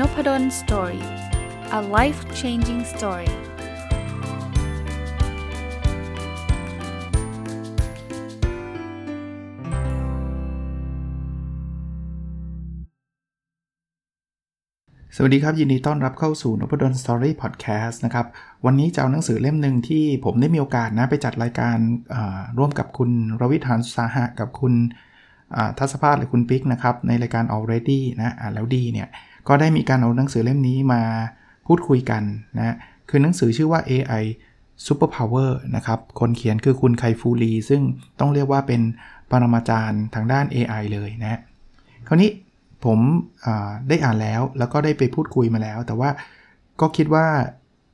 n o p ด d o สตอรี่ a life changing story สวัสดีครับ ยินดีต้อนรับเข้าสู่นพดล Story Podcast นะครับ วันนี้จะเอาหนังสือเล่มหนึ่งที่ผมได้มีโอกาสนะ ไปจัดรายการร่วมกับคุณรวิศ หาญอุตสาหะกับคุณทัศภาพหรือคุณปิ๊กนะครับ ในรายการ already นะอ่านแล้วดีเนี่ย ก็ได้มีการเอาหนังสือเล่มนี้มาพูดคุยกันนะคือหนังสือชื่อว่า AI Super Power นะครับ คนเขียนคือคุณไคฟูรีซึ่งต้องเรียกว่าเป็นปรมาจารย์ทางด้าน AI เลยนะคราวนี้ผมได้อ่านแล้วแล้วก็ได้ไปพูดคุยมาแล้ว แต่ว่าก็คิดว่า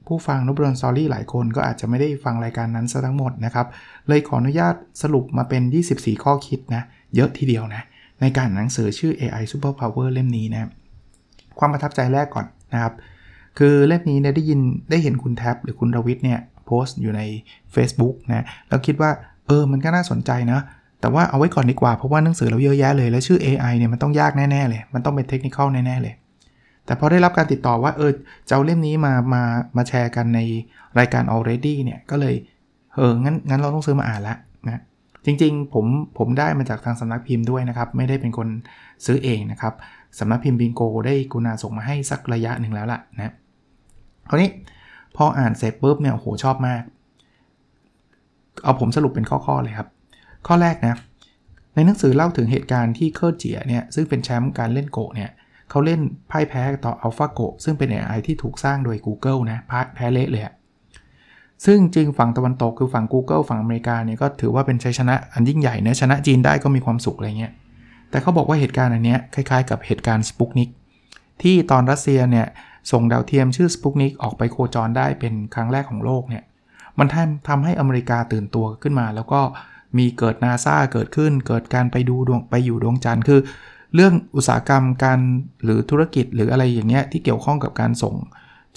ผู้ฟังนบรนซอรี่หลายคนก็อาจจะไม่ได้ฟังรายการนั้นซะทั้งหมดนะครับ เลยขออนุญาตสรุปมาเป็น 24 ข้อคิดนะ เยอะทีเดียวนะ ในการหนังสือชื่อ AI Super Power เล่มนี้นะค ความประทับใจแรกก่อนนะครับ คือเล่มนี้เนี่ยได้ยินได้เห็นคุณแท็บหรือคุณรวิทย์เนี่ยโพสต์อยู่ใน Facebook นะแล้วคิดว่าเออมันก็น่าสนใจนะแต่ว่าเอาไว้ก่อนดีกว่าเพราะว่าหนังสือเราเยอะแยะเลย แล้วชื่อ AI เนี่ยมันต้องยากแน่ๆเลย มันต้องเป็นเทคนิคแน่ๆเลย แต่พอได้รับการติดต่อว่าเออจะเอาเล่มนี้มามามาแชร์กันในรายการ already เนี่ยก็เลยเอองั้นงั้นเราต้องซื้อมาอ่านละนะจริงๆผมผมได้มาจากทางสำนักพิมพ์ด้วยนะครับ ไม่ได้เป็นคนซื้อเองนะครับ สำนักพิมพ์บิงโกได้กุณาส่งมาให้สักระยะหนึ่งแล้วล่ะนะคราวนี้พออ่านเสร็จปุ๊บเนี่ยโหชอบมาก เอาผมสรุปเป็นข้อๆเลยครับ ข้อแรกนะในหนังสือเล่าถึงเหตุการณ์ที่เคอร์เจียเนี่ยซึ่งเป็นแชมป์การเล่นโกเนี่ยเขาเล่นพ่ายแพ้ต่ออัลฟาโกซึ่งเป็น AI ที่ถูกสร้างโดย Google นะแพ้เละเลยซึ่งจริงฝั่งตะวันตกคือฝั่ง Google ฝั่งอเมริกาเนี่ยก็ถือว่าเป็นชัยชนะอันยิ่งใหญ่นะชนะจีนได้ก็มีความสุขอะไรเงี้ย แต่เขาบอกว่าเหตุการณ์อันนี้คล้ายๆ กับเหตุการณ์สปุกนิกที่ตอนรัสเซียเนี่ยส่งดาวเทียมชื่อสปุกนิกออกไปโคจรได้เป็นครั้งแรกของโลกเนี่ยมันทำทำให้อเมริกาตื่นตัวขึ้นมา แล้วก็มีเกิดนาซาเกิดขึ้น เกิดการไปดูดวงไปอยู่ดวงจันทร์คือ เรื่องอุตสาหกรรมการหรือธุรกิจหรืออะไรอย่างเงี้ยที่เกี่ยวข้องกับการส่ง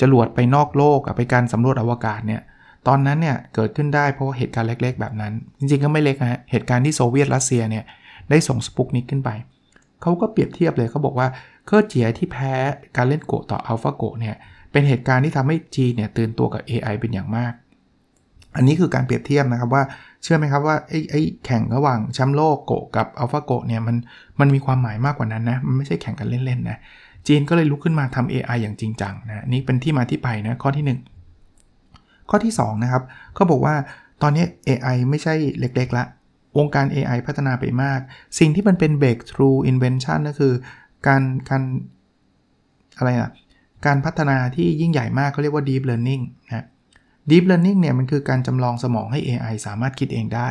จรวดไปนอกโลกไปการสำรวจอวกาศเนี่ยตอนนั้นเนี่ยเกิดขึ้นได้เพราะเหตุการณ์เล็ก ๆ แบบนั้น จริงๆก็ไม่เล็กนะเหตุการณ์ที่โซเวียตรัสเซียเนี่ย ได้ส่งสปุกนิกขึ้นไป เขาก็เปรียบเทียบเลยเขาบอกว่าเคอร์เจียที่แพ้การเล่นโกะต่ออัลฟาโกะเนี่ยเป็นเหตุการณ์ที่ทำให้จีเนี่ยตื่นตัวกับ AI เป็นอย่างมาก อันนี้คือการเปรียบเทียบนะครับว่าเชื่อไหมครับว่าไอ้ไอ้แข่งระหว่างแชมป์โลกโกะกับอัลฟาโกะเนี่ยมันมันมีความหมายมากกว่านั้นนะมันไม่ใช่แข่งกันเล่นๆนะจีนก็เลยลุกขึ้นมาทำ AI อย่างจริงจังนะนี่เป็นที่มาที่ไปนะข้อที่ 1 ข้อที่2นะครับเขาบอกว่าตอนนี้ AI ไม่ใช่เล็กๆละ วงการ AI พัฒนาไปมาก สิ่งที่มันเป็น breakthrough invention ก็คือ การการอะไรอะการพัฒนาที่ยิ่งใหญ่มากเขาเรียกว่า deep learning นะ deep learning เนี่ยมันคือการจำลองสมองให้ AI สามารถคิดเองได้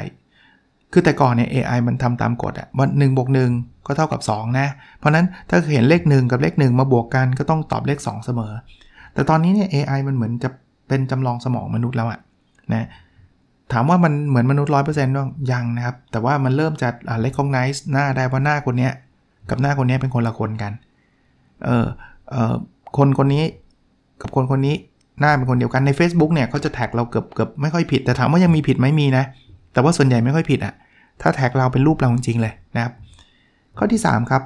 คือแต่ก่อนเนี่ย AI มันทำตามกฎอะว่าหนึ่งบวกหนึ่งก็เท่ากับ 2 นะ เพราะนั้นถ้าเห็นเลข 1 กับเลข 1 มาบวกกันก็ต้องตอบเลข 2 เสมอ แต่ตอนนี้เนี่ย AI มันเหมือนจะเป็นจำลองสมองมนุษย์แล้วอะนะ ถามว่ามันเหมือนมนุษย์ร้อยเปอร์เซ็นต์ยังนะครับ แต่ว่ามันเริ่มจะเล c o g n i z e หน้าได้ว่าหน้าคนนี้กับหน้าคนนี้เป็นคนละคนกัน เออเออคนคนนี้กับคนคนนี้หน้าเป็นคนเดียวกันใน Facebook เนี่ยเขาจะแท็กเราเกือบเกือบไม่ค่อยผิด แต่ถามว่ายังมีผิดไหมมีนะ แต่ว่าส่วนใหญ่ไม่ค่อยผิดอะถ้าแท็กเราเป็นรูปเราจริงๆเลยนะครับ ข้อที่ 3 ครับ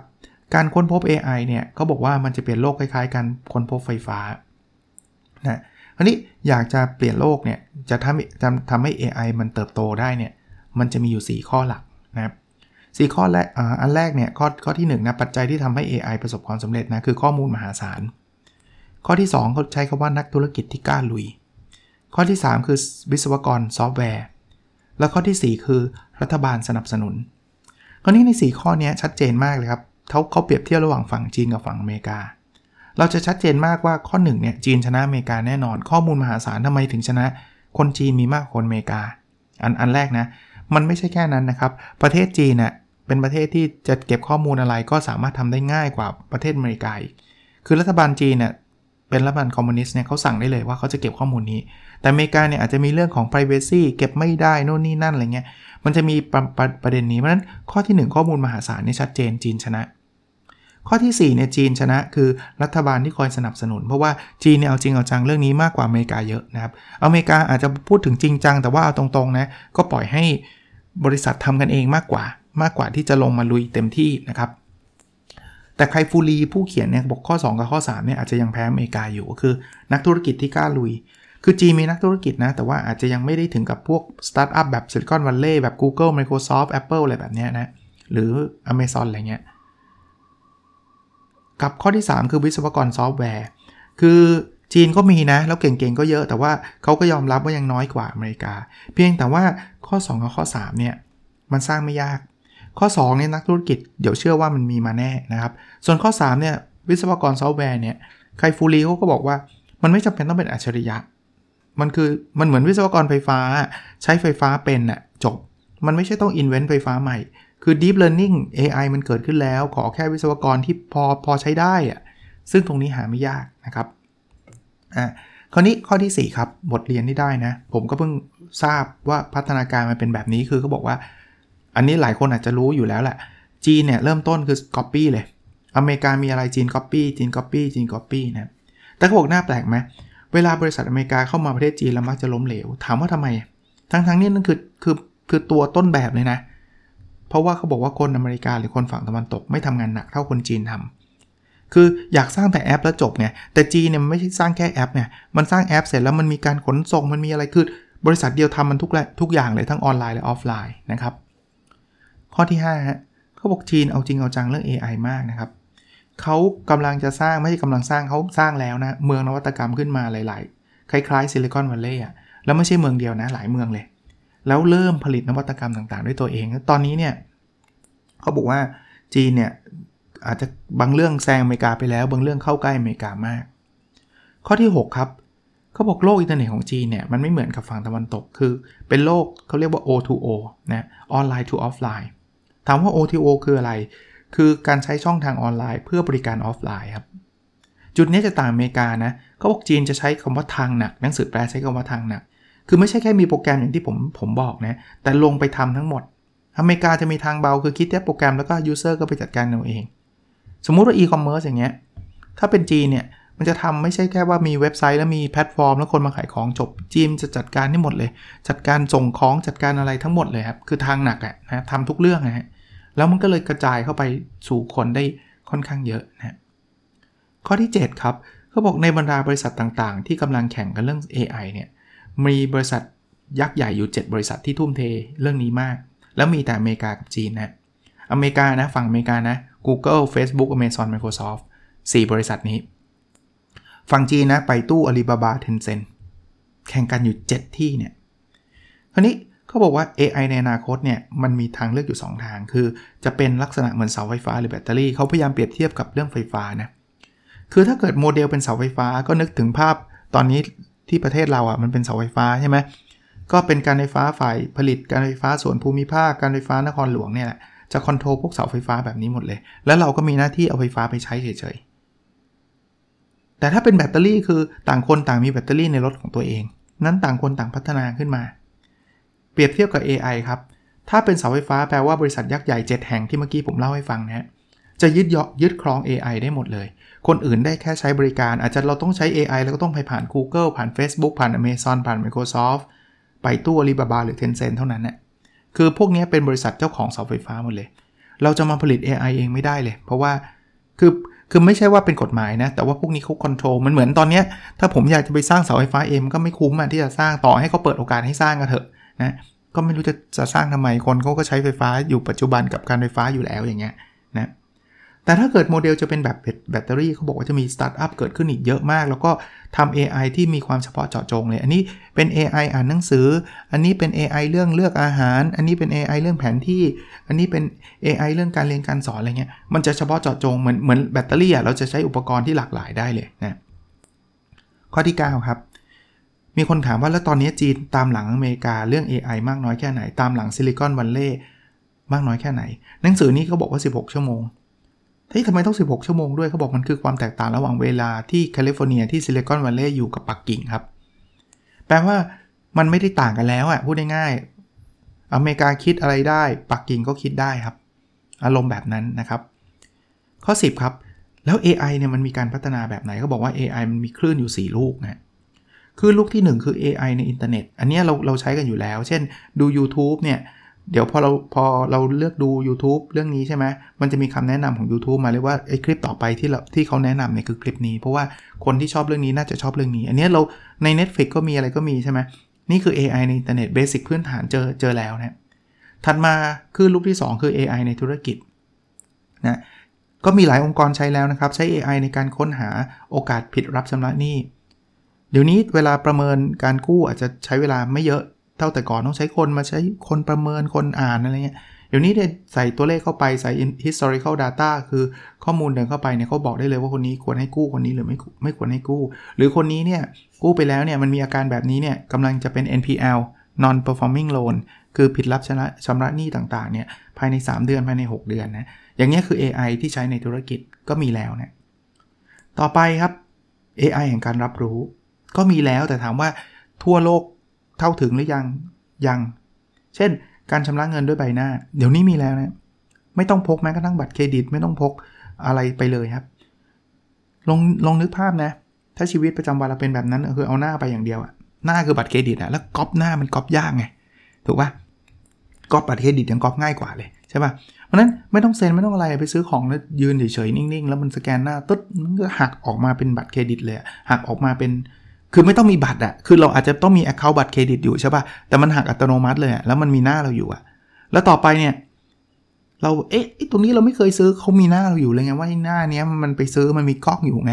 การค้นพบ AI เนี่ยเขาบอกว่ามันจะเปลี่ยนโลกคล้ายๆกันค้นพบไฟฟ้านะ อันนี้อยากจะเปลี่ยนโลกเนี่ยจะทำจะทำให้ AI มันเติบโตได้เนี่ยมันจะมีอยู่ 4 ข้อหลักนะครับสข้อแรกอันแรกเนี่ยข้อข้อที่1นะปัจจัยที่ทำให้ AI ประสบความสำเร็จนะคือข้อมูลมหาศาล ข้อที่ 2 เขาใช้คำว่านักธุรกิจที่กล้าลุย ข้อที่ 3 คือวิศวกรซอฟต์แวร์ แล้วข้อที่ 4 คือรัฐบาลสนับสนุนคราวนี้ใน 4 ข้อนี้ชัดเจนมากเลยครับเขาเขาเปรียบเทียบระหว่างฝั่งจีนกับฝั่งอเมริกา เราจะชัดเจนมากว่าข้อ1เนี่ยจีนชนะอเมริกาแน่นอน ข้อมูลมหาศาลทำไมถึงชนะ คนจีนมีมากกว่าคนอเมริกา อันอันแรกนะ มันไม่ใช่แค่นั้นนะครับ ประเทศจีนเนะ่ยเป็นประเทศที่จะเก็บข้อมูลอะไรก็สามารถทำได้ง่ายกว่าประเทศอเมริกาคือรัฐบาลจีนเนะ่ยเป็นรัฐบาลคอมมิวนิสต์เนี่ยเขาสั่งได้เลยว่าเขาจะเก็บข้อมูลนี้ แต่อเมริกาเนี่ยอาจจะมีเรื่องของ p r i เวซีเก็บไม่ได้โน่นนี่นั่นอะไรเงี้ยมันจะมีประประประเด็นนี้เพราะฉะนั้นข้อที่ 1 ข้อมูลมหาศาลนี่ชัดเจนจีนชนะ ข้อที่4เนี่ยจีนชนะคือรัฐบาลที่คอยสนับสนุน เพราะว่าจีนเนี่ยเอาจริงเอาจังเรื่องนี้มากกว่าอเมริกาเยอะนะครับอเมริกาอาจจะพูดถึงจริงจัง แต่ว่าเอาตรงๆนะก็ปล่อยให้บริษัททำกันเองมากกว่า มากกว่าที่จะลงมาลุยเต็มที่นะครับแต่ไคฟูลีผู้เขียนเนี่ยบอกข้อ 2 กับข้อ3เนี่ยอาจจะยังแพ้อเมริกาอยู่ก็คือ นักธุรกิจที่กล้าลุย คือจีนมีนักธุรกิจนะ แต่ว่าอาจจะยังไม่ได้ถึงกับพวกสตาร์ทอัพแบบ Silicon Valley แบบ Google Microsoft Apple อะไรแบบเนี้ยนะหรือ Amazon อะไรเงี้ย กับข้อที่ 3 คือวิศวกรซอฟต์แวร์ คือจีนก็มีนะ แล้วเก่งๆก็เยอะ แต่ว่าเขาก็ยอมรับว่ายังน้อยกว่าอเมริกา เพียงแต่ว่าข้อ 2 กับข้อ 3 เนี่ย มันสร้างไม่ยาก ข้อ2เนี่ยนักธุรกิจเดี๋ยวเชื่อว่ามันมีมาแน่นะครับ ส่วนข้อ 3 เนี่ย วิศวกรซอฟต์แวร์เนี่ยไคฟูลีเขาก็บอกว่ามันไม่จำเป็นต้องเป็นอัจฉริยะ มันคือมันเหมือนวิศวกรไฟฟ้า ใช้ไฟฟ้าเป็นน่ะจบ มันไม่ใช่ต้อง invent ไฟฟ้าใหม่ คือ Deep Learning AI มันเกิดขึ้นแล้ว ขอแค่วิศวกรที่พอพอใช้ได้อะซึ่งตรงนี้หาไม่ยากนะครับอะคราวนี้ข้อที่ 4 ครับ บทเรียนที่ได้นะ ผมก็เพิ่งทราบว่าพัฒนาการมันเป็นแบบนี้คือเขาบอกว่า อันนี้หลายคนอาจจะรู้อยู่แล้วแหละ จีนเนี่ยเริ่มต้นคือ Copy เลย อเมริกามีอะไรจีน Copy จีน Copy จีน Copy นะแต่เขาบอกหน้าแปลกไหมเวลาบริษัทอเมริกาเข้ามาประเทศจีนแล้วมักจะล้มเหลว ถามว่าทำไม ทั้งทั้งนี้นั่นคือคือคือตัวต้นแบบเลยนะ เพราะว่าเขาบอกว่าคนอเมริกาหรือคนฝั่งตะวันตกไม่ทำงานหนักเท่าคนจีนทำคืออยากสร้างแต่แอปแล้วจบไงแต่จีนเนี่ยมันไม่ใช่สร้างแค่แอปไงมันสร้างแอปเสร็จแล้วมันมีการขนส่งมันมีอะไรคือบริษัทเดียวทำมันทุกทุกอย่างเลยทั้งออนไลน์และออฟไลน์นะครับ ข้อที่5ฮะเขาบอกจีนเอาจริงเอาจังเรื่อง AI มากนะครับเขากำลังจะสร้างไม่ใช่กำลังสร้างเขาสร้างแล้วนะ เมืองนวัตกรรมขึ้นมาหลาย ๆ คล้ายๆซิลิคอนวัลเลย์อะแล้วไม่ใช่เมืองเดียวนะหลายเมืองเลย แล้วเริ่มผลิตนวัตกรรมต่างๆ ด้วยตัวเอง ตอนนี้เนี่ยเขาบอกว่าจีนเนี่ยอาจจะบางเรื่องแซงอเมริกาไปแล้ว บางเรื่องเข้าใกล้อเมริกามาก ข้อที่ 6 ครับเขาบอกโลกอินเทอร์เน็ตของจีนเนี่ยมันไม่เหมือนกับฝั่งตะวันตก คือเป็นโลกเขาเรียกว่า O2O นะออนไลน์ to offline ถามว่า O2O คืออะไร คือการใช้ช่องทางออนไลน์ เพื่อบริการออฟไลน์ครับจุดนี้จะต่างอเมริกานะเขาบอกจีนจะใช้คำว่าทางหนัก หนังสือแปลใช้คำว่าทางหนัก คือไม่ใช่แค่มีโปรแกรมอย่างที่ผมผมบอกนะ แต่ลงไปทำทั้งหมด อเมริกาจะมีทางเบาคือคิดแค่โปรแกรมแล้วก็ user ก็ไปจัดการเอาเอง สมมุติว่าอีคอมเมิร์ซอย่างเงี้ย ถ้าเป็นจีนเนี่ย มันจะทำไม่ใช่แค่ว่ามีเว็บไซต์แล้วมีแพลตฟอร์ม แล้วคนมาขายของจบ จีนจะจัดการให้หมดเลย จัดการส่งของจัดการอะไรทั้งหมดเลยครับ คือทางหนักอะนะทำทุกเรื่องนะฮะ แล้วมันก็เลยกระจายเข้าไปสู่คนได้ค่อนข้างเยอะนะ ข้อที่ 7 ครับเขาบอกในบรรดาบริษัทต่างๆ ที่กำลังแข่งกันเรื่อง AI เนี่ย มีบริษัทยักษ์ใหญ่อยู่ 7 บริษัทที่ทุ่มเทเรื่องนี้มาก แล้วมีแต่อเมริกากับจีนนะอเมริกานะฝั่งอเมริกานะ Google Facebook Amazon Microsoft 4 บริษัทนี้ ฝั่งจีนนะไปตู้ Alibaba Tencent แข่งกันอยู่ 7 ที่เนี่ยคราวนี้เขาบอกว่า AI ในอนาคตเนี่ยมันมีทางเลือกอยู่ 2 ทาง คือจะเป็นลักษณะเหมือนเสาไฟฟ้าหรือแบตเตอรี่เขาพยายามเปรียบเทียบกับเรื่องไฟฟ้านะคือถ้าเกิดโมเดลเป็นเสาไฟฟ้าก็นึกถึงภาพตอนนี้ ที่ประเทศเราอะ่ะมันเป็นเสาไฟฟ้าใช่ไหมก็เป็นการไฟฟ้าฝ่ายผลิตการไฟฟ้าส่วนภูมิภาคการไฟฟ้านครหลวงเนี่ยจะ control พวกเสาไฟฟ้าแบบนี้หมดเลย แล้วเราก็มีหน้าที่เอาไฟฟ้าไปใช้เฉยๆ แต่ถ้าเป็นแบตเตอรี่คือต่างคนต่างมีแบตเตอรี่ในรถของตัวเอง นั้นต่างคนต่างพัฒนาขึ้นมา เปรียบเทียบกับ AI ครับ ถ้าเป็นเสาไฟฟ้าแปลว่าบริษัทยักษ์ใหญ่ 7 แห่งที่เมื่อกี้ผมเล่าให้ฟังนะฮะ จะยึดยยึดครอง AI ได้หมดเลย คนอื่นได้แค่ใช้บริการ อาจจะเราต้องใช้ AI แล้วก็ต้องไปผ่าน Google ผ่าน Facebook ผ่าน Amazon ผ่าน Microsoft ไปตู้ Alibaba หรือ Tencent เท่านั้นนะคือพวกนี้เป็นบริษัทเจ้าของเสาไฟฟ้าหมดเลย เราจะมาผลิต AI เองไม่ได้เลย เพราะว่าคือคือไม่ใช่ว่าเป็นกฎหมายนะ แต่ว่าพวกนี้เขาคอนโทรลมันเหมือนตอนนี้ถ้าผมอยากจะไปสร้างเสาไฟฟ้าเองก็ไม่คุ้มอะที่จะสร้างต่อให้เขาเปิดโอกาสให้สร้างกันเถอะนะก็ไม่รู้จะจะสร้างทำไมคนเขาก็ใช้ไฟฟ้าอยู่ปัจจุบันกับการไฟฟ้าอยู่แล้วอย่างเงี้ยนะ แต่ถ้าเกิดโมเดลจะเป็นแบบแบตเตอรี่เขาบอกว่าจะมีสตาร์ทอัพเกิดขึ้นอีกเยอะมาก แล้วก็ทำ AI ที่มีความเฉพาะเจาะจงเลย อันนี้เป็น AI อ่านหนังสือ อันนี้เป็น AI เรื่องเลือกอาหาร อันนี้เป็น AI เรื่องแผนที่ อันนี้เป็น AI เรื่องการเรียนการสอนอะไรเงี้ยมันจะเฉพาะเจาะจงเหมือนเหมือนแบตเตอรี่อะเราจะใช้อุปกรณ์ที่หลากหลายได้เลยนะข้อที่ 9 ครับมีคนถามว่าแล้วตอนนี้จีนตามหลังอเมริกาเรื่อง AI มากน้อยแค่ไหน ตามหลังซิลิคอนวัลเลย์มากน้อยแค่ไหน หนังสือนี้เขาบอกว่า 16 ชั่วโมง เฮ้ยทำไมต้อง 16 ชั่วโมงด้วยเขาบอกมันคือความแตกต่างระหว่างเวลาที่แคลิฟอร์เนียที่ซิลิคอนวัลเลย์อยู่กับปักกิ่งครับ แปลว่ามันไม่ได้ต่างกันแล้วอะพูดง่ายๆอเมริกาคิดอะไรได้ปักกิ่งก็คิดได้ครับ อารมณ์แบบนั้นนะครับ ข้อ 10 ครับ แล้ว AI เนี่ยมันมีการพัฒนาแบบไหนเขาบอกว่า AI มันมีคลื่นอยู่ 4 ลูกนะคือลูกที่ 1 คือ AI ในอินเทอร์เน็ต อันนี้เราเราใช้กันอยู่แล้ว เช่นดู YouTube เนี่ย เดี๋ยวพอเราพอเราเลือกดู YouTube เรื่องนี้ใช่ไหมมันจะมีคำแนะนำของ YouTube มาเลยว่าไอ้คลิปต่อไปที่เราที่เขาแนะนำเนี่ยคือคลิปนี้ เพราะว่าคนที่ชอบเรื่องนี้น่าจะชอบเรื่องนี้ อันนี้เราใน Netflix ก็มีอะไรก็มีใช่ไหมนี่คือ AI ในอินเทอร์เน็ตเบสิกพื้นฐานเจอเจอแล้วนะถัดมาคือลูกที่ 2 คือ AI ในธุรกิจนะก็มีหลายองค์กรใช้แล้วนะครับ ใช้ AI ในการค้นหาโอกาสผิดรับชำระหนี้ เดี๋ยวนี้เวลาประเมินการกู้อาจจะใช้เวลาไม่เยอะ เท่าแต่ก่อนต้องใช้คนมาใช้คนประเมินคนอ่านอะไรเงี้ยเดี๋ยวนี้เนี่ยใส่ตัวเลขเข้าไปใส่ historical data คือข้อมูลเดินเข้าไปเนี่ยเขาบอกได้เลยว่าคนนี้ควรให้กู้คนนี้หรือไม่ไม่ควรให้กู้ หรือคนนี้เนี่ยกู้ไปแล้วเนี่ยมันมีอาการแบบนี้เนี่ยกำลังจะเป็น NPL non performing loan คือผิดรับชำระชำระหนี้ต่างๆเนี่ยภายใน 3 เดือนภายใน 6 เดือนนะอย่างนี้คือ AI ที่ใช้ในธุรกิจก็มีแล้วนะต่อไปครับ AI แห่งการรับรู้ ก็มีแล้วแต่ถามว่าทั่วโลก เท่าถึงหรือยังยัง เช่น การชำระเงินด้วยใบหน้า เดี๋ยวนี้มีแล้วนะไม่ต้องพกแม้กระทั่งบัตรเครดิต ไม่ต้องพกอะไรไปเลยครับลองลองนึกภาพนะ ถ้าชีวิตประจำวันเราเป็นแบบนั้นคือเอาหน้าไปอย่างเดียวอะหน้าคือบัตรเครดิตอะแล้วก๊อปหน้ามันก๊อปยากไงถูกปะก๊อปบัตรเครดิตยังก๊อปง่ายกว่าเลยใช่ปะเพราะนั้นไม่ต้องเซ็นไม่ต้องอะไรไปซื้อของแล้วยืนเฉยๆนิ่งๆ แล้วมันสแกนหน้าตึ๊ดมันก็หักออกมาเป็นบัตรเครดิตเลยหักออกมาเป็น คือไม่ต้องมีบัตรอะคือเราอาจจะต้องมี account บัตรเครดิตอยู่ใช่ปะแต่มันหักอัตโนมัติเลยอะแล้วมันมีหน้าเราอยู่อะแล้วต่อไปเนี่ย เราเอ๊ะตรงนี้เราไม่เคยซื้อเขามีหน้าเราอยู่เลยไงว่าหน้านี้มันไปซื้อมันมีกล้องอยู่ไง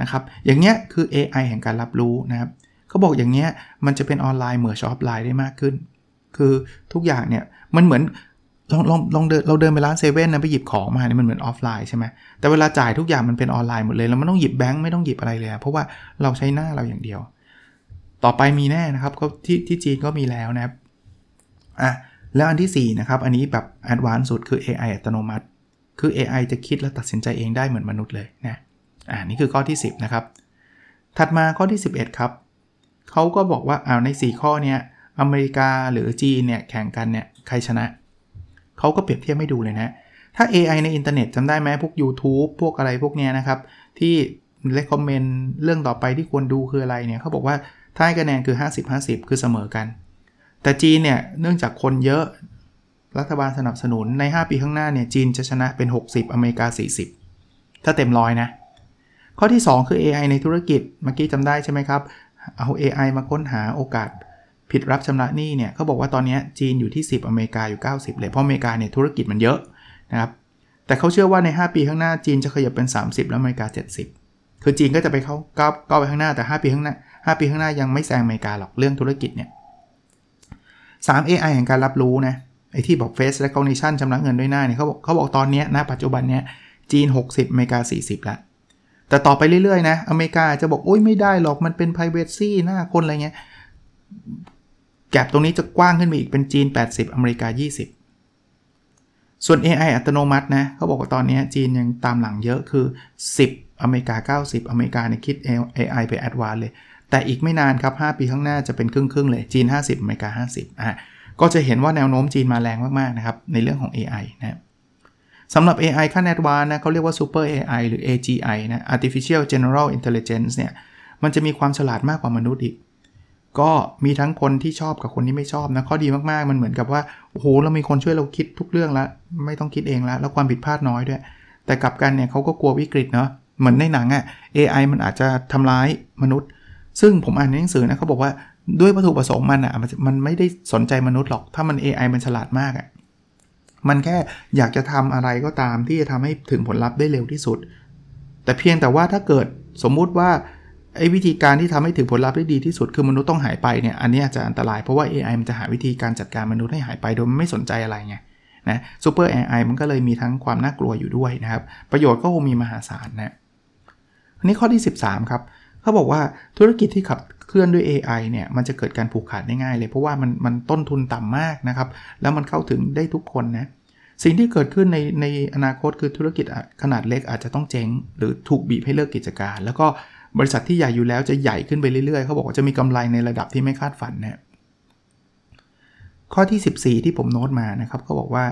นะครับ อย่างเงี้ยคือ AI แห่งการรับรู้นะครับเขาบอกอย่างเงี้ยมันจะเป็น online merge offline ได้มากขึ้น คือทุกอย่างเนี่ยมันเหมือน ลองลองลองเดินเราเดินไปร้านเซเว่นนะไปหยิบของมาเนี่ยมันเหมือนออฟไลน์ใช่ไหมแต่เวลาจ่ายทุกอย่างมันเป็นออนไลน์หมดเลยเราไม่ต้องหยิบแบงค์ไม่ต้องหยิบอะไรเลย เพราะว่าเราใช้หน้าเราอย่างเดียว ต่อไปมีแน่นะครับก็ที่ที่จีนก็มีแล้วนะครับอะแล้วอันที่4นะครับอันนี้แบบ advance สุดคือ AI อัตโนมัติ คือ AI จะคิดและตัดสินใจเองได้เหมือนมนุษย์เลยนะอ่านี่คือข้อที่ 10นะครับถัดมาข้อที่ 11 ครับเขาก็บอกว่าเอาใน 4 ข้อเนี้ยอเมริกาหรือจีนเนี่ยแข่งกันเนี่ยใครชนะ เขาก็เปรียบเทียบให้ดูเลยนะ ถ้า AI ในอินเทอร์เน็ตจำได้ไหมพวก YouTube พวกอะไรพวกเนี้ยนะครับ ที่ recommend เรื่องต่อไปที่ควรดูคืออะไรเนี่ยเขาบอกว่าถ้าให้คะแนนคือ 50-50 คือเสมอกัน แต่จีนเนี่ยเนื่องจากคนเยอะรัฐบาลสนับสนุนใน 5 ปีข้างหน้าเนี่ยจีนจะชนะเป็น 60 อเมริกา 40 ถ้าเต็มร้อยนะ ข้อที่ 2 คือ AI ในธุรกิจเมื่อกี้จำได้ใช่ไหมครับ เอา AI มาค้นหาโอกาส ผิดรับชำระหนี้เนี่ยเขาบอกว่าตอนนี้จีนอยู่ที่ 10 อเมริกาอยู่ 90 เลย เพราะอเมริกาเนี่ยธุรกิจมันเยอะนะครับ แต่เขาเชื่อว่าใน 5 ปีข้างหน้าจีนจะขยับเป็น 30 แล้วอเมริกา 70 คือจีนก็จะไปเข้าก้าวก้าวไปข้างหน้าแต่ 5 ปีข้างหน้า 5 ปีข้างหน้ายังไม่แซงอเมริกาหรอกเรื่องธุรกิจเนี่ย 3 AI แห่งการรับรู้นะไอที่บอก face recognition ชำระเงินด้วยหน้าเนี่ยเขาบอกเขาบอกตอนนี้นะปัจจุบันเนี้ยจีน 60อเมริกา 40แล้วแต่ต่อไปเรื่อยๆนะอเมริกาจะบอกโอ้ยไม่ได้หรอกมันเป็น privacy หน้าคนอะไรเงี้ย แกลบตรงนี้จะกว้างขึ้นไปอีกเป็นจีน 80 อเมริกา 20 ส่วน AI อัตโนมัตินะเขาบอกว่าตอนนี้จีนยังตามหลังเยอะคือ 10 อเมริกา 90 อเมริกาเนี่ยคิด AI ไปแอดวานเลย แต่อีกไม่นานครับ 5 ปีข้างหน้าจะเป็นครึ่งครึ่งเลย จีน 50 อเมริกา 50อะก็จะเห็นว่าแนวโน้มจีนมาแรงมากๆนะครับในเรื่องของ AI นะสำหรับ AI ขั้นแอดวานนะเขาเรียกว่า Super AI หรือ AGI นะ Artificial General Intelligence เนี่ยมันจะมีความฉลาดมากกว่ามนุษย์อีก ก็มีทั้งคนที่ชอบกับคนที่ไม่ชอบนะข้อดีมากๆ มันเหมือนกับว่าโอ้โหเรามีคนช่วยเราคิดทุกเรื่องแล้ว ไม่ต้องคิดเองแล้ว แล้วความผิดพลาดน้อยด้วย แต่กลับกันเนี่ยเขาก็กลัววิกฤตเนาะเหมือนในหนังอะ่ะ AI มันอาจจะทำร้ายมนุษย์ ซึ่งผมอ่านในหนังสือนะเขาบอกว่าด้วยวัตถุประสงค์มันอะ่ะมันไม่ได้สนใจมนุษย์หรอกถ้ามัน AI มันฉลาดมากอะ่ะมันแค่อยากจะทำอะไรก็ตามที่จะทำให้ถึงผลลัพธ์ได้เร็วที่สุด แต่เพียงแต่ว่าถ้าเกิดสมมุติว่า ไอ้วิธีการที่ทำให้ถึงผลลัพธ์ได้ดีที่สุดคือมนุษย์ต้องหายไปเนี่ยอันนี้อาจจะอันตรายเพราะว่า AI มันจะหาวิธีการจัดการมนุษย์ให้หายไปโดยไม่สนใจอะไรไงนะซูเปอร์ AI มันก็เลยมีทั้งความน่ากลัวอยู่ด้วยนะครับ ประโยชน์ก็คงมีมหาศาลนะอันนี้ข้อที่ 13 ครับเขาบอกว่าธุรกิจที่ขับเคลื่อนด้วย AI เนี่ยมันจะเกิดการผูกขาดได้ง่ายเลย เพราะว่ามันมันต้นทุนต่ำมากนะครับ แล้วมันเข้าถึงได้ทุกคนนะสิ่งที่เกิดขึ้นในในอนาคตคือธุรกิจขนาดเล็กอาจจะต้องเจ๊ง หรือถูกบีบให้เลิกกิจการ แล้วก็ บริษัทที่ใหญ่อยู่แล้วจะใหญ่ขึ้นไปเรื่อยๆ เขาบอกว่าจะมีกำไรในระดับที่ไม่คาดฝันนะข้อที่ 14 ที่ผมโน้ตมานะครับเขาบอกว่า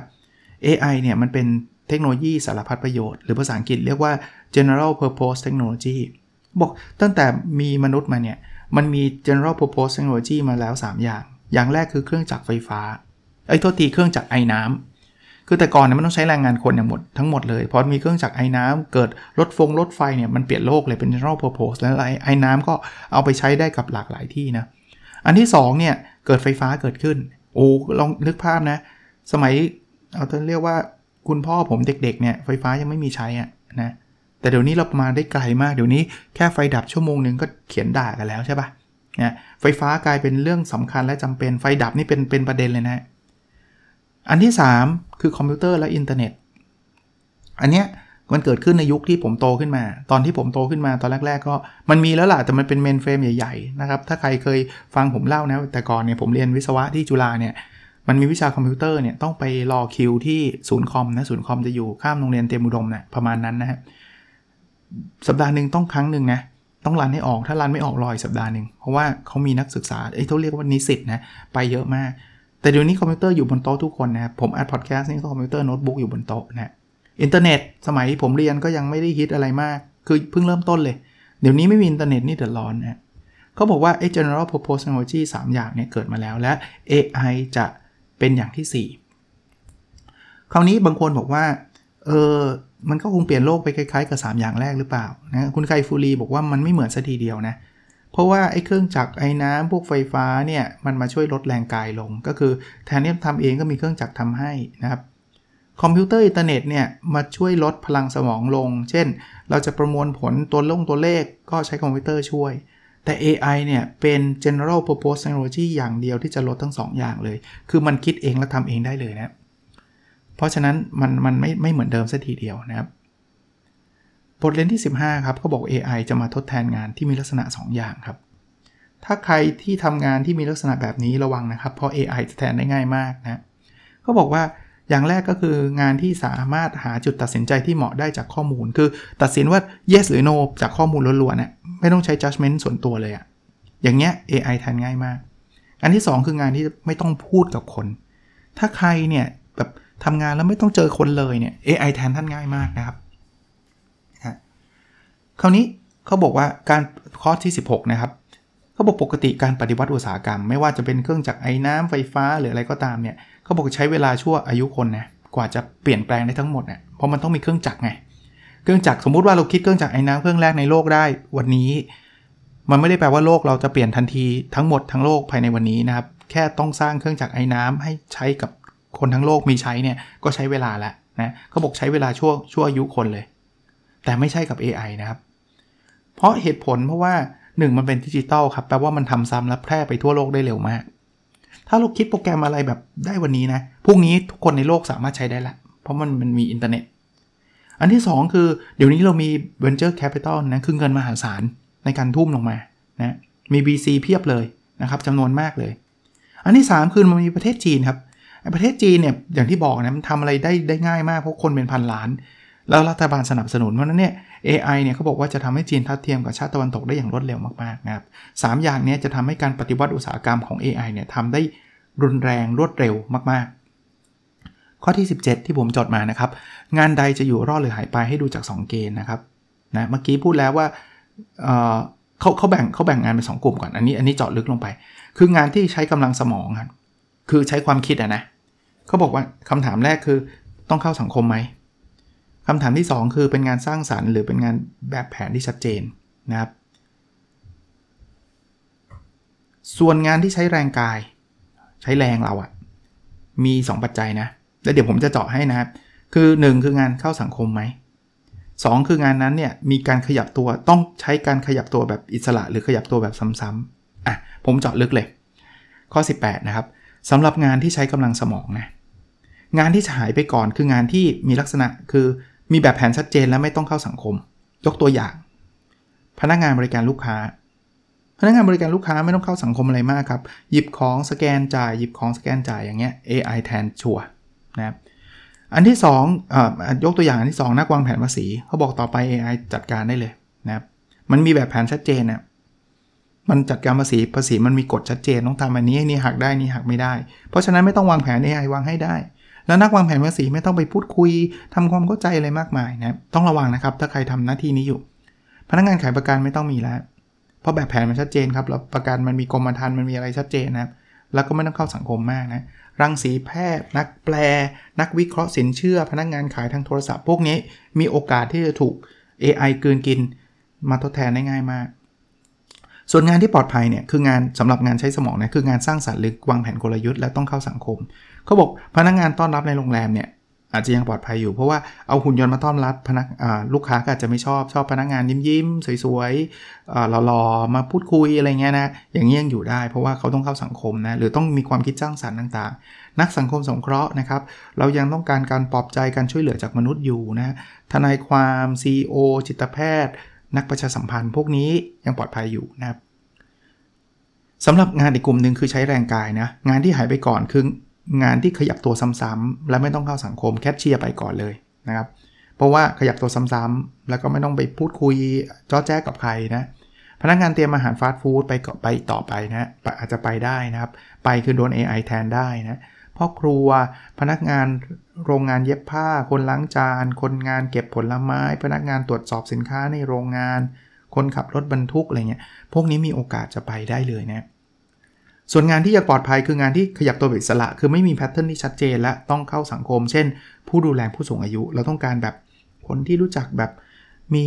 AI เนี่ยมันเป็นเทคโนโลยีสารพัดประโยชน์ หรือภาษาอังกฤษเรียกว่า general purpose technology บอกตั้งแต่มีมนุษย์มาเนี่ย มันมี general purpose technology มาแล้ว 3 อย่าง อย่างแรกคือเครื่องจักรไฟฟ้า ไอ้โทษทีเครื่องจักรไอ้น้ำ คือแต่ก่อนเนี่ยมันต้องใช้แรงงานคนอย่างหมดทั้งหมดเลยพอมีเครื่องจักรไอ้น้ำเกิดรถฟงรถไฟเนี่ยมันเปลี่ยนโลกเลยเป็น general purpose แล้วไอ้ไอ้น้ำก็เอาไปใช้ได้กับหลากหลายที่นะอันที่2เนี่ยเกิดไฟฟ้าเกิดขึ้นโอ้ลองนึกภาพนะ สมัยเอาต้นเรียกว่าคุณพ่อผมเด็กๆเนี่ยไฟฟ้ายังไม่มีใช้อะนะแต่เดี๋ยวนี้เรามาได้ไกลมากเดี๋ยวนี้แค่ไฟดับชั่วโมงหนึ่งก็เขียนด่ากันแล้วใช่ปะนะไฟฟ้ากลายเป็นเรื่องสำคัญและจำเป็นไฟดับนี่เป็นเป็นประเด็นเลยนะ อันที่ 3 คือคอมพิวเตอร์และอินเทอร์เน็ต อันเนี้ยมันเกิดขึ้นในยุคที่ผมโตขึ้นมา ตอนที่ผมโตขึ้นมาตอนแรก ๆ ก็มันมีแล้วล่ะ แต่มันเป็น mainframe ใหญ่ๆนะครับ ถ้าใครเคยฟังผมเล่านะ แต่ก่อนเนี่ยผมเรียนวิศวะที่จุฬาเนี่ย มันมีวิชาคอมพิวเตอร์เนี่ยต้องไปรอคิวที่ศูนย์คอมนะ ศูนย์คอมจะอยู่ข้ามโรงเรียนเตรียมอุดมนะประมาณนั้นนะฮะ สัปดาห์หนึ่งต้องครั้งหนึ่งนะต้องรันให้ออก ถ้ารันไม่ออกรออีกสัปดาห์หนึ่ง เพราะว่าเขามีนักศึกษาไอ้เขาเรียกว่านิสิตนะ ไปเยอะมาก แต่เดี๋ยวนี้คอมพิวเตอร์อยู่บนโต๊ะทุกคนนะครับ ผมอัดพอดแคสต์นี่ก็คอมพิวเตอร์โน้ตบุ๊กอยู่บนโต๊ะนะอินเทอร์เน็ตสมัยผมเรียนก็ยังไม่ได้ฮิตอะไรมาก คือเพิ่งเริ่มต้นเลย เดี๋ยวนี้ไม่มีอินเทอร์เน็ตนี่เดือดร้อนนะเขาบอกว่าไอ้ general purpose technology 3 อย่างเนี่ยเกิดมาแล้วและ AI จะเป็นอย่างที่ 4 คราวนี้บางคนบอกว่าเออมันก็คงเปลี่ยนโลกไปคล้ายๆกับ 3 อย่างแรกหรือเปล่านะคุณไคฟูลีบอกว่ามันไม่เหมือนซะทีเดียวนะเพราะว่าไอ้เครื่องจักรไอ้น้ำพวกไฟฟ้าเนี่ยมันมาช่วยลดแรงกายลง ก็คือแทนที่จะทำเองก็มีเครื่องจักรทำให้นะครับคอมพิวเตอร์อินเทอร์เน็ตเนี่ยมาช่วยลดพลังสมองลง เช่น เราจะประมวลผลตัวลงตัวเลขก็ใช้คอมพิวเตอร์ช่วย แต่ AI เนี่ยเป็น general purpose technology อย่างเดียวที่จะลดทั้ง2อย่างเลย คือมันคิดเองและทำเองได้เลยนะ เพราะฉะนั้นมันมันไม่ไม่เหมือนเดิมสัทีเดียวนะครับ บทเรียนที่ 15 ครับเขาบอก AI จะมาทดแทนงานที่มีลักษณะ 2 อย่างครับ ถ้าใครที่ทำงานที่มีลักษณะแบบนี้ระวังนะครับ เพราะ AI จะแทนได้ง่ายมากนะเขาบอกว่าอย่างแรกก็คืองานที่สามารถหาจุดตัดสินใจที่เหมาะได้จากข้อมูล คือตัดสินว่า yes หรือ no จากข้อมูลล้วนๆเนี่ยไม่ต้องใช้ judgment ส่วนตัวเลยอะอย่างเงี้ย AI แทนง่ายมาก อันที่ 2 คืองานที่ไม่ต้องพูดกับคน ถ้าใครเนี่ยแบบทำงานแล้วไม่ต้องเจอคนเลยเนี่ย AI แทนท่านง่ายมากนะครับ คราวนี้เขาบอกว่าการข้อที่ 16 นะครับเขาบอกปกติการปฏิวัติอุตสาหกรรม ไม่ว่าจะเป็นเครื่องจักรไอ้น้ำไฟฟ้าหรืออะไรก็ตามเนี่ยเขาบอกใช้เวลาชั่วอายุคนนะกว่าจะเปลี่ยนแปลงได้ทั้งหมดเนี่ยเพราะมันต้องมีเครื่องจักรไงเครื่องจักรสมมุติว่าเราคิดเครื่องจักรไอ้น้ำเครื่องแรกในโลกได้วันนี้ มันไม่ได้แปลว่าโลกเราจะเปลี่ยนทันทีทั้งหมดทั้งโลกภายในวันนี้นะครับแค่ต้องสร้างเครื่องจักรไอ้น้ำให้ใช้กับคนทั้งโลกมีใช้เนี่ยก็ใช้เวลาแล้วนะเขาบอกใช้เวลาชั่วชั่วอายุคนเลย แต่ไม่ใช่กับ AI นะครับ เพราะเหตุผลเพราะว่า 1 มันเป็นดิจิตอลครับแปลว่ามันทำซ้ำและแพร่ไปทั่วโลกได้เร็วมาก ถ้าเราคิดโปรแกรมอะไรแบบได้วันนี้นะพรุ่งนี้ทุกคนในโลกสามารถใช้ได้ละ เพราะมันมันมีอินเทอร์เน็ต อันที่ 2 คือเดี๋ยวนี้เรามี venture capital นะคือเงินมหาศาลในการทุ่มลงมานะมี VC เพียบเลยนะครับจำนวนมากเลย อันที่ 3 คือมันมีประเทศจีนครับประเทศจีนเนี่ยอย่างที่บอกนะมันทำอะไรได้ได้ง่ายมากเพราะคนเป็นพันล้าน แล้วรัฐบาลสนับสนุนเพราะนั้นเนี่ย AI เนี่ยเขาบอกว่าจะทำให้จีนทัดเทียมกับชาติตะวันตกได้อย่างรวดเร็วมากๆนะครับสอย่างนี้จะทำให้การปฏิวัติอุตสาหกรรมของ AI เนี่ยทำได้รุนแรงรวดเร็วมากๆ ข้อที่ 17 ที่ผมจดมานะครับ งานใดจะอยู่รอดหรือหายไปให้ดูจาก 2 เกณฑ์นะครับนะเมื่อกี้พูดแล้วว่าเเขาเขาแบ่งเขาแบ่งงานเป็นสกลุ่มก่อนอันนี้อันนี้เจาะลึกลงไป คืองานที่ใช้กำลังสมองครับคือใช้ความคิดอะนะเขาบอกว่าคำถามแรกคือต้องเข้าสังคมไหม คำถามที่ 2 คือเป็นงานสร้างสารรค์ หรือเป็นงานแบบแผนที่ชัดเจนนะครับ ส่วนงานที่ใช้แรงกาย ใช้แรงเราอะมี 2 ปัจจัยนะ แล้วเดี๋ยวผมจะเจาะให้นะครับ คือ 1 คืองานเข้าสังคมไหม2คืองานนั้นเนี่ยมีการขยับตัวต้องใช้การขยับตัวแบบอิสระ หรือขยับตัวแบบซ้ำๆอะผมเจาะลึกเลย ข้อ 18 นะครับสำหรับงานที่ใช้กำลังสมองนะงานที่จะหายไปก่อนคืองานที่มีลักษณะคือ มีแบบแผนชัดเจนและไม่ต้องเข้าสังคม ยกตัวอย่าง พนักงานบริการลูกค้า พนักงานบริการลูกค้าไม่ต้องเข้าสังคมอะไรมากครับ หยิบของสแกนจ่ายหยิบของสแกนจ่ายอย่างเงี้ย AI แทนชัวนะครับอันที่2อยกตัวอย่างอันที่ 2 นักวางแผนภาษีเขาบอกต่อไป AI จัดการได้เลยนะครับมันมีแบบแผนชัดเจนนะมันจัดการภาษีภาษีมันมีกฎชัดเจนต้องทำอันนี้นี่หักได้นี่หักไม่ได้ เพราะฉะนั้นไม่ต้องวางแผน AI วางให้ได้ แล้วนักวางแผนภาษีไม่ต้องไปพูดคุยทำความเข้าใจอะไรมากมายนะต้องระวังนะครับ ถ้าใครทำหน้าที่นี้อยู่ พนักงานขายประกันไม่ต้องมีแล้ว เพราะแบบแผนมันชัดเจนครับแล้วประกันมันมีกรมธรรม์มันมีอะไรชัดเจนนะแล้วก็ไม่ต้องเข้าสังคมมากนะรังสีแพทย์ นักแปล นักวิเคราะห์สินเชื่อ พนักงานขายทางโทรศัพท์พวกนี้มีโอกาสที่จะถูก AI กืนกิน มาทดแทนได้ง่ายมาก ส่วนงานที่ปลอดภัยเนี่ยคืองานสำหรับงานใช้สมองนะคืองานสร้างสรรค์หรือวางแผนกลยุทธ์และต้องเข้าสังคม เขาบอกพนักงานต้อนรับในโรงแรมเนี่ยอาจจะยังปลอดภัยอยู่เพราะว่าเอาหุ่นยนต์มาต้อนรับพนักลูกค้าก็อาจจะไม่ชอบชอบพนักงานยิ้มยิ้มสวยๆหล่อๆมาพูดคุยอะไรเงี้ยนะอย่างนี้ยังอยู่ได้ เพราะว่าเขาต้องเข้าสังคมนะหรือต้องมีความคิดสร้างสรรค์ต่างๆ นักสังคมสงเคราะห์นะครับ เรายังต้องการการปลอบใจการช่วยเหลือจากมนุษย์อยู่นะทนายความ CEO จิตแพทย์ นักประชาสัมพันธ์ พวกนี้ยังปลอดภัยอยู่นะครับสำหรับงานอีกกลุ่มหนึ่งคือใช้แรงกายนะงานที่หายไปก่อนคือ งานที่ขยับตัวซ้ำๆและไม่ต้องเข้าสังคมแคชเชียร์ไปก่อนเลยนะครับ เพราะว่าขยับตัวซ้ำๆแล้วก็ไม่ต้องไปพูดคุยจ้อแจ้กับใครนะพนักงานเตรียมอาหารฟาสต์ฟู้ดไปไปต่อไปนะอาจจะไปได้นะครับ ไปคือโดน AI แทนได้นะพ่อครัวพนักงานโรงงานเย็บผ้า คนล้างจาน คนงานเก็บผลไม้ พนักงานตรวจสอบสินค้าในโรงงาน คนขับรถบรรทุกอะไรเงี้ยพวกนี้มีโอกาสจะไปได้เลยนะ ส่วนงานที่จะปลอดภัยคืองานที่ขยับตัวอิสระ คือไม่มี pattern ที่ชัดเจน และต้องเข้าสังคม เช่น ผู้ดูแลผู้สูงอายุ เราต้องการแบบคนที่รู้จักแบบมี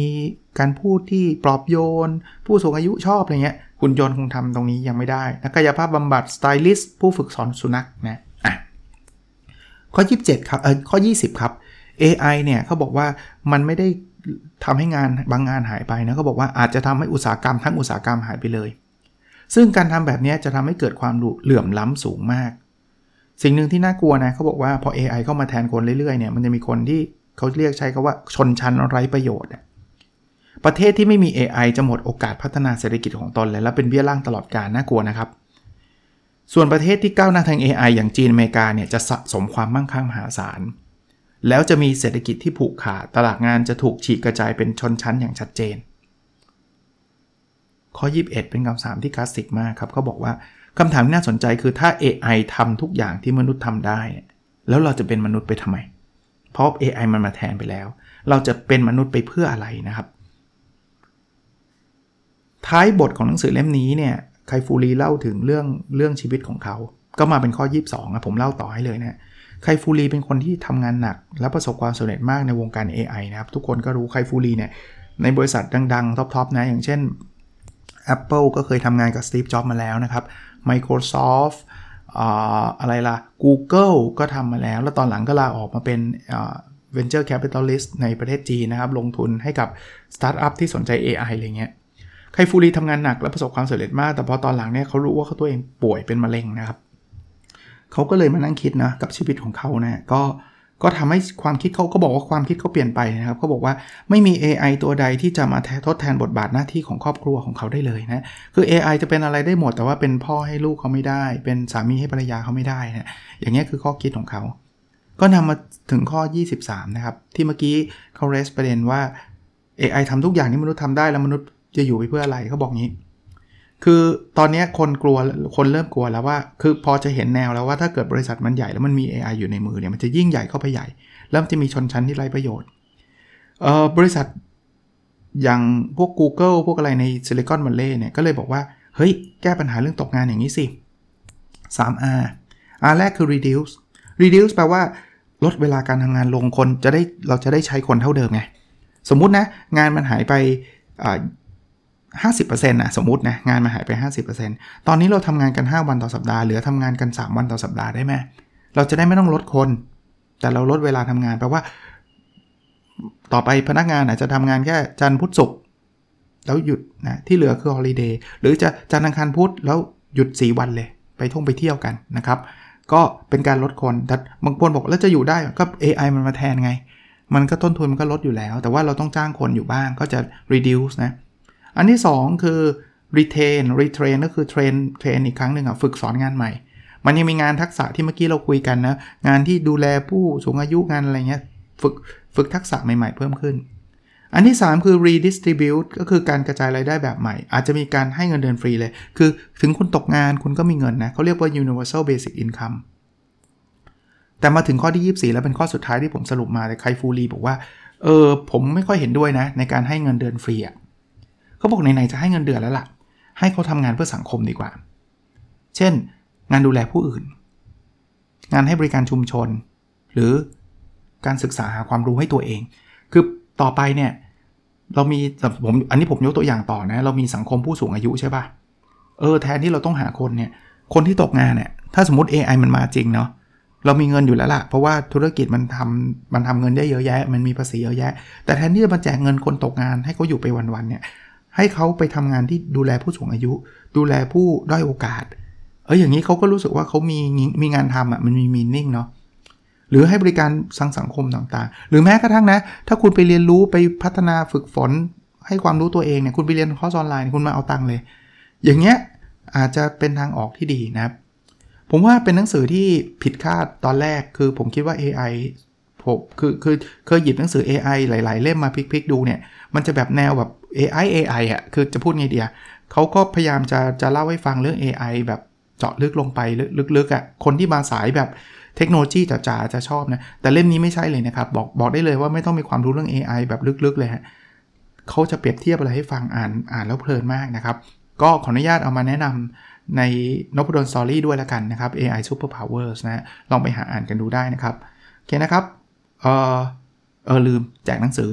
การพูดที่ปลอบโยน ผู้สูงอายุชอบอะไรเงี้ยหุ่นยนต์คงทำตรงนี้ยังไม่ได้นักกายภาพบำบัดสไตลิสต์ผู้ฝึกสอนสุนัขนะอะข้อ 27 ครับเออข้อ 20 ครับ AI เนี่ยเขาบอกว่ามันไม่ได้ทำให้งานบางงานหายไปนะเขาบอกว่าอาจจะทำให้อุตสาหกรรมทั้งอุตสาหกรรมหายไปเลย ซึ่งการทำแบบนี้จะทำให้เกิดความเหลื่อมล้ำสูงมาก สิ่งหนึ่งที่น่ากลัวนะเขาบอกว่าพอ AI เข้ามาแทนคนเรื่อยๆเนี่ยมันจะมีคนที่เขาเรียกใช้คาว่าชนชั้นไร้ประโยชน์ประเทศที่ไม่มี AI จะหมดโอกาสพัฒนาเศรษฐกิจของตนเลยและเป็นเบี้ยล่างตลอดกาลน่ากลัวนะครับ ส่วนประเทศที่ก้าวหน้าทาง AI อย่างจีนอเมริกาเนี่ยจะสะสมความมั่งคั่งมหาศาล แล้วจะมีเศรษฐกิจที่ผูกขาดตลาดงานจะถูกฉีกกระจายเป็นชนชั้นอย่างชัดเจน ข้อ 21 เป็นคำถามที่คลาสสิกมากครับเขาบอกว่าคำถามที่น่าสนใจคือถ้า AI ทำทุกอย่างที่มนุษย์ทำได้ แล้วเราจะเป็นมนุษย์ไปทำไม เพราะ AI มันมาแทนไปแล้ว เราจะเป็นมนุษย์ไปเพื่ออะไรนะครับ ท้ายบทของหนังสือเล่มนี้เนี่ยไคฟูรีเล่าถึงเรื่องเรื่องชีวิตของเขา ก็มาเป็นข้อ 22นะผมเล่าต่อให้เลยนะไคฟูรีเป็นคนที่ทำงานหนัก และประสบความสำเร็จมากในวงการ AI นะครับ ทุกคนก็รู้ไคฟูรีเนี่ยในบริษัทดังๆท็อปๆนะอย่างเช่น Apple ก็เคยทำงานกับ Steve Jobs มาแล้วนะครับ Microsoft อะไรล่ะ Google ก็ทำมาแล้ว แล้วตอนหลังก็ลาออกมาเป็น Venture Capitalist ในประเทศจีนนะครับ ลงทุนให้กับสตาร์ทอัพที่สนใจ AI อะไรเงี้ยไคฟูรีทำงานหนักและประสบความสำเร็จมาก แต่พอตอนหลังเนี่ยเขารู้ว่าเขาตัวเองป่วยเป็นมะเร็งนะครับ เขาก็เลยมานั่งคิดนะกับชีวิตของเขาเนะก็ ก็ทำให้ความคิดเขาก็บอกว่าความคิดเขาเปลี่ยนไปนะครับเขาบอกว่าไม่มี AI ตัวใดที่จะมาทดแทนบทบาทหน้าที่ของครอบครัวของเขาได้เลยนะคือ AI จะเป็นอะไรได้หมด แต่ว่าเป็นพ่อให้ลูกเขาไม่ได้ เป็นสามีให้ภรรยาเขาไม่ได้นะอย่างนี้คือข้อคิดของเขา ก็นำมาถึงข้อ 23 นะครับ ที่เมื่อกี้เขาเรสประเด็นว่า AI ทำทุกอย่างที่มนุษย์ทำได้แล้วมนุษย์จะอยู่ไปเพื่ออะไรเขาบอกงี้ คือตอนนี้คนกลัวคนเริ่มกลัวแล้วว่า คือพอจะเห็นแนวแล้วว่าถ้าเกิดบริษัทมันใหญ่แล้วมันมี AI อยู่ในมือเนี่ยมันจะยิ่งใหญ่เข้าไปใหญ่แล้วมันจะมีชนชั้นที่ไร้ประโยชน์เอ่อบริษัทอย่างพวก Google พวกอะไรในซิลิคอนวัลเลย์เนี่ยก็เลยบอกว่า เฮ้ย แก้ปัญหาเรื่องตกงานอย่างนี้สิ 3R R แรกคือ reduce reduce แปลว่าลดเวลาการทำงานลงคนจะได้เราจะได้ใช้คนเท่าเดิมไง สมมุตินะ งานมันหายไป 50%นะสมมตินะงานมาหายไป 50%ตอนนี้เราทำงานกัน 5 วันต่อสัปดาห์เหลือทำงานกัน 3 วันต่อสัปดาห์ได้ไหมเราจะได้ไม่ต้องลดคน แต่เราลดเวลาทำงานแปลว่า ต่อไปพนักงานอาจจะทำงานแค่จันทร์พุธศุกร์แล้วหยุดนะที่เหลือคือฮอลิเดย์หรือจะจันทร์อังคารพุธแล้วหยุด 4 วันเลย ไปท่องไปเที่ยวกันนะครับ ก็เป็นการลดคนแต่บางคนบอกแล้วจะอยู่ได้ก็ AI มันมาแทนไง มันก็ต้นทุนมันก็ลดอยู่แล้ว แต่ว่าเราต้องจ้างคนอยู่บ้างก็จะ reduce นะ อันที่ 2 คือ retain retrain ก็คือ train train อีกครั้งหนึ่งอะฝึกสอนงานใหม่ มันยังมีงานทักษะที่เมื่อกี้เราคุยกันนะ งานที่ดูแลผู้สูงอายุงานอะไรเงี้ยฝึกฝึกทักษะใหม่ๆเพิ่มขึ้น อันที่ 3 คือ redistribute ก็คือการกระจายรายได้แบบใหม่ อาจจะมีการให้เงินเดือนฟรีเลย คือถึงคุณตกงานคุณก็มีเงินนะเขาเรียกว่า universal basic income แต่มาถึงข้อที่ 24 แล้วเป็นข้อสุดท้ายที่ผมสรุปมาแต่ไคฟูรีบอกว่า เออผมไม่ค่อยเห็นด้วยนะ ในการให้เงินเดือนฟรีอะ เขาบอกไหนๆจะให้เงินเดือนแล้วล่ะ ให้เขาทำงานเพื่อสังคมดีกว่า เช่น งานดูแลผู้อื่น งานให้บริการชุมชน หรือการศึกษาหาความรู้ให้ตัวเอง คือต่อไปเนี่ยเรามีผมอันนี้ผมยกตัวอย่างต่อนะ เรามีสังคมผู้สูงอายุใช่ปะ่ะเออแทนที่เราต้องหาคนเนี่ย คนที่ตกงานเนี่ย ถ้าสมมติ AI มันมาจริงเนาะเรามีเงินอยู่แล้วละ่ะ เพราะว่าธุรกิจมันทำมันทำเงินได้เยอะแยะ มันมีภาษีเยอะแยะ แต่แทนที่จะมาแจกเงินคนตกงานให้เขาอยู่ไปวันๆเนี่ย ให้เขาไปทำงานที่ดูแลผู้สูงอายุ ดูแลผู้ด้อยโอกาส เอออย่างนี้เขาก็รู้สึกว่าเขามีมีงานทำอะมันมีมีนิ่งเนาะหรือให้บริการสังสังคมต่างๆ หรือแม้กระทั่งนะ ถ้าคุณไปเรียนรู้ไปพัฒนาฝึกฝน ให้ความรู้ตัวเองเนี่ยคุณไปเรียนคอร์สออนไลน์คุณมาเอาตังค์เลย อย่างเงี้ยอาจจะเป็นทางออกที่ดีนะครับ ผมว่าเป็นหนังสือที่ผิดคาดตอนแรกคือผมคิดว่า AI ผมคือคือเคยหยิบหนังสือ AI หลาย ๆ เล่มมาพลิกๆดูเนี่ย มันจะแบบแนวแบบ AI AI อะคือจะพูดไงเดียเขาก็พยายามจะจะเล่าให้ฟังเรื่อง AI แบบเจาะลึกลงไปลึกๆอะคนที่มาสายแบบเทคโนโลยีจ๋าๆจะชอบนะ แต่เล่มนี้ไม่ใช่เลยนะครับ บอกบอกได้เลยว่าไม่ต้องมีความรู้เรื่อง AI แบบลึกๆเลยฮะเขาจะเปรียบเทียบอะไรให้ฟังอ่านอ่านแล้วเพลินมากนะครับ ก็ขออนุญาตเอามาแนะนำในนพดลสตอรี่ด้วยละกันนะครับ AI Super Powers นะลองไปหาอ่านกันดูได้นะครับ โอเคนะครับ เออเออลืมแจกหนังสือ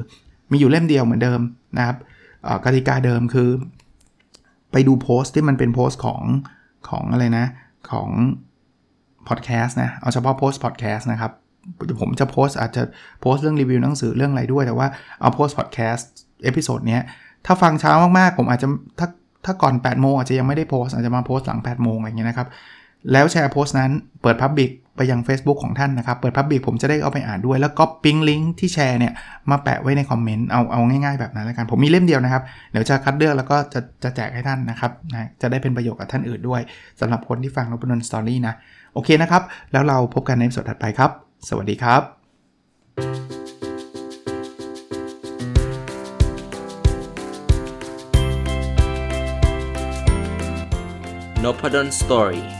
มีอยู่เล่มเดียวเหมือนเดิมนะครับ กติกาเดิมคือ ไปดูโพสต์ที่มันเป็นโพสต์ของของอะไรนะ ของพอดแคสต์นะ เอาเฉพาะโพสต์พอดแคสต์นะครับ ผมจะโพสต์อาจจะโพสต์เรื่องรีวิวหนังสือเรื่องอะไรด้วย แต่ว่าเอาโพสต์พอดแคสต์ episode เนี้ย ถ้าฟังเช้ามากๆ ผมอาจจะถ้าถ้าก่อน 8 โมงอาจจะยังไม่ได้โพสอาจจะมาโพสหลัง 8 โมงอะไรเงี้ยนะครับ แล้วแชร์โพสต์นั้นเปิด Public ไปยัง Facebook ของท่านนะครับ เปิด Public ผมจะได้เอาไปอ่านด้วย แล้วก็ปิ้งลิงก์ที่แชร์เนี่ย มาแปะไว้ในคอมเมนต์ เอาเอาง่ายๆแบบนั้นแล้วกัน ผมมีเล่มเดียวนะครับ เดี๋ยวจะคัดเลือกแล้วก็จะจะแจกให้ท่านนะครับนะจะได้เป็นประโยชน์กับท่านอื่นด้วยสำหรับคนที่ฟังนบนนสตอรี่นะ โอเคนะครับ แล้วเราพบกันในสดถัดไปครับ สวัสดีครับ n o p a d o n Story